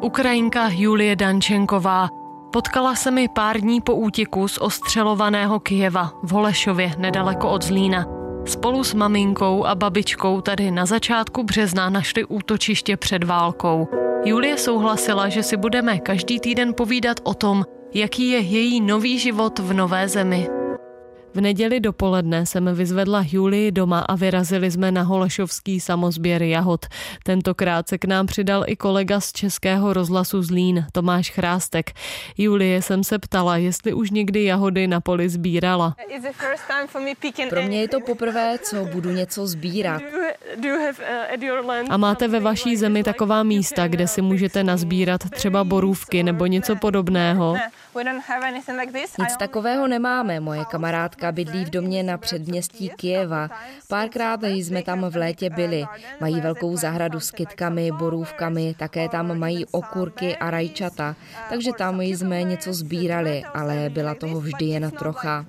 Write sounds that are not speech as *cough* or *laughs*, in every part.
Ukrajinka Julie Dančenková. Potkala se mi pár dní po útěku z ostřelovaného Kijeva v Holešově nedaleko od Zlína. Spolu s maminkou a babičkou tady na začátku března našli útočiště před válkou. Julie souhlasila, že si budeme každý týden povídat o tom, jaký je její nový život v nové zemi. V neděli dopoledne jsem vyzvedla Julii doma a vyrazili jsme na Holešovský samozběr jahod. Tentokrát se k nám přidal i kolega z Českého rozhlasu Zlín, Tomáš Chrástek. Julie jsem se ptala, jestli už někdy jahody na poli sbírala. Pro mě je to poprvé, co budu něco sbírat. A máte ve vaší zemi taková místa, kde si můžete nazbírat třeba borůvky nebo něco podobného? Nic takového nemáme. Moje kamarádka bydlí v domě na předměstí Kijeva. Párkrát jsme tam v létě byli. Mají velkou zahradu s kytkami, borůvkami, také tam mají okurky a rajčata. Takže tam jsme něco sbírali, ale byla toho vždy jen trocha.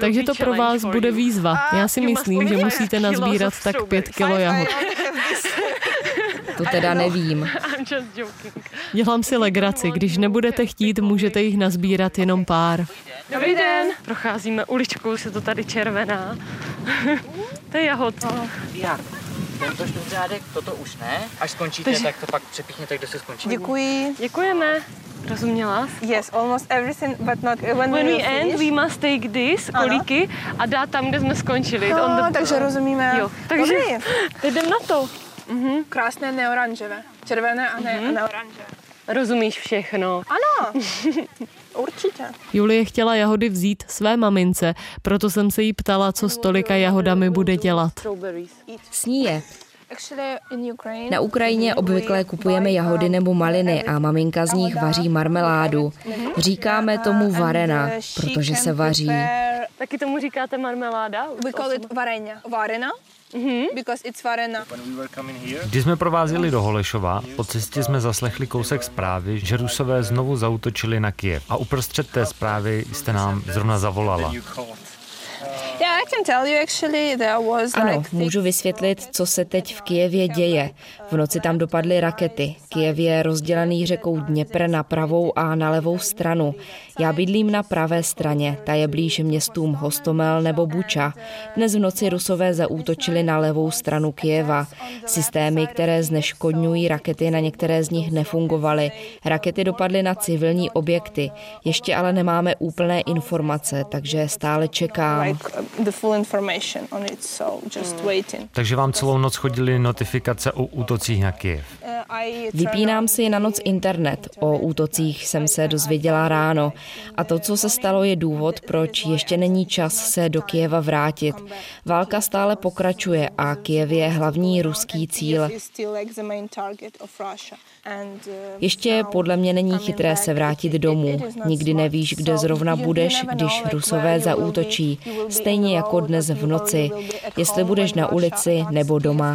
Takže to pro vás bude výzva. Já si myslím, že musíte nazbírat tak pět kilo jahod. To teda nevím. *laughs* Dělám si legraci. Když nebudete chtít, můžete jich nazbírat jenom pár. Dobrý den. Procházíme uličkou, se to tady červená. *laughs* to je jahod. Já. Tento čtvrťádek, toto už ne. Až skončíte, Takže... tak to pak přepíchněte, kde se skončí. Děkuji. Děkujeme. Rozuměla? Yes, almost everything, but not when, when we end, we must take this, kolíky, a dát tam, kde jsme skončili. No, on the... takže rozumíme. Jo, takže *laughs* jdem na to. Mhm. Krásné neoranžové. Červené a ne, mhm. neoranžové. Rozumíš všechno. Ano, *laughs* určitě. Julie chtěla jahody vzít své mamince, proto jsem se jí ptala, co s tolika jahodami bude dělat. Sní je. Na Ukrajině obvykle kupujeme jahody nebo maliny a maminka z nich vaří marmeládu. Říkáme tomu varena, protože se vaří. Taky tomu říkáte marmeláda? We call it varena. Mm-hmm. Když jsme provázeli do Holešova, po cestě jsme zaslechli kousek zprávy, že Rusové znovu zautočili na Kiev. A uprostřed té zprávy jste nám zrovna zavolala. Ano, můžu vysvětlit, co se teď v Kijevě děje. V noci tam dopadly rakety. Kijev je rozdělený řekou Dněpr na pravou a na levou stranu. Já bydlím na pravé straně, ta je blíž městům Hostomel nebo Buča. Dnes v noci Rusové zaútočili na levou stranu Kijeva. Systémy, které zneškodňují rakety, na některé z nich nefungovaly. Rakety dopadly na civilní objekty. Ještě ale nemáme úplné informace, takže stále čekám. Takže vám celou noc chodily notifikace o útocích na Kiev. Vypínám si na noc internet. O útocích jsem se dozvěděla ráno. A to, co se stalo, je důvod, proč ještě není čas se do Kijeva vrátit. Válka stále pokračuje a Kijev je hlavní ruský cíl. Ještě podle mě není chytré se vrátit domů. Nikdy nevíš, kde zrovna budeš, když rusové zaútočí. Stejně jako dnes v noci. Jestli budeš na ulici nebo doma.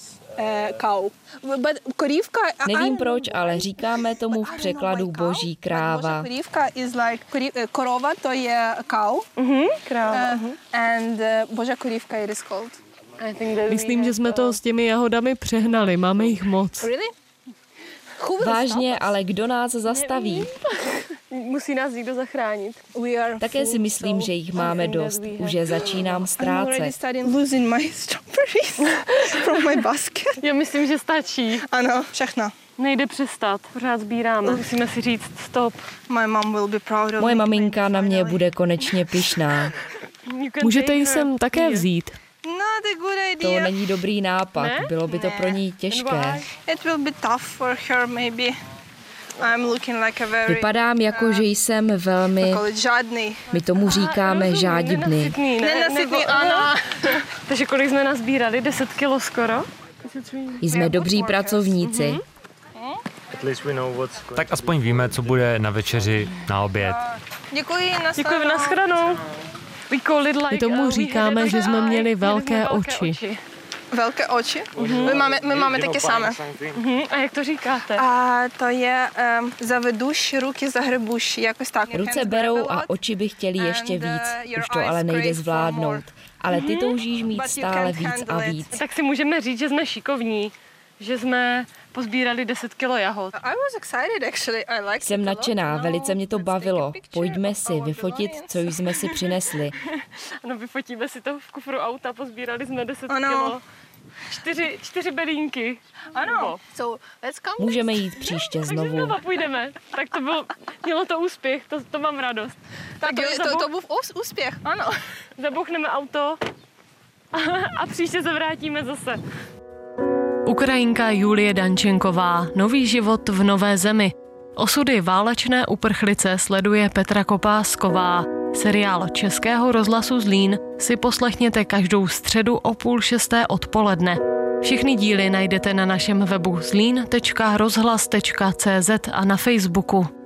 Nevím proč, ale říkáme tomu v překladu boží kráva. Korova to je cow. Mhm, kráva. Uh, and uh, božá korívka it is called. Myslím, že jsme to s těmi jahodami přehnali, máme jich moc. Vážně, ale kdo nás zastaví? Musí nás někdo zachránit. Také si myslím, že jich máme dost. Už je *gasps* začínám ztrácet. *laughs* *laughs* Já myslím, že stačí. Ano, všechno. Nejde přestat, pořád sbíráme. Musíme si říct stop. My mom will be proud of Moje maminka na mě bude konečně pyšná. *laughs* Můžete ji sem také vzít. To není dobrý nápad, bylo by to pro ní těžké. It will be tough for her maybe. Vypadám jako, že jsem velmi... My tomu říkáme žádibný. Nenasytný, ano. *laughs* Takže kolik jsme nazbírali? 10 kilo skoro? Jsme dobří pracovníci. Tak aspoň víme, co bude na večeři, na oběd. Děkuji, Děkuji, nashledanou. My tomu uh, říkáme, že jsme měli velké oči. Velké oči? Mm-hmm. My máme, my máme taky samé. Mm-hmm. A jak to říkáte? A to je um, zaveduš, ruky zahrebuš, jakož tak. Ruce berou a oči by chtěli ještě víc. Už to ale nejde zvládnout. Ale ty toužíš mít stále víc a víc. Tak si můžeme říct, že jsme šikovní, že jsme pozbírali 10 kilo jahod. Jsem nadšená, velice mě to bavilo. Pojďme si vyfotit, co jsme si přinesli. *laughs* ano, vyfotíme si to v kufru auta, pozbírali jsme 10 kilo. Čtyři, čtyři bedínky. Ano. So, let's come Můžeme jít příště znovu. Takže znova půjdeme. Tak to bylo, mělo to úspěch, to, to mám radost. Tak, tak to, to, to byl úspěch, ano. *laughs* Zabuchneme auto a, *laughs* a příště se vrátíme zase. Ukrajinka Julie Dančenková, Nový život v nové zemi. Osudy válečné uprchlice sleduje Petra Kopásková. Seriál Českého rozhlasu Zlín si poslechněte každou středu o půl šesté odpoledne. Všechny díly najdete na našem webu zlín.rozhlas.cz a na Facebooku.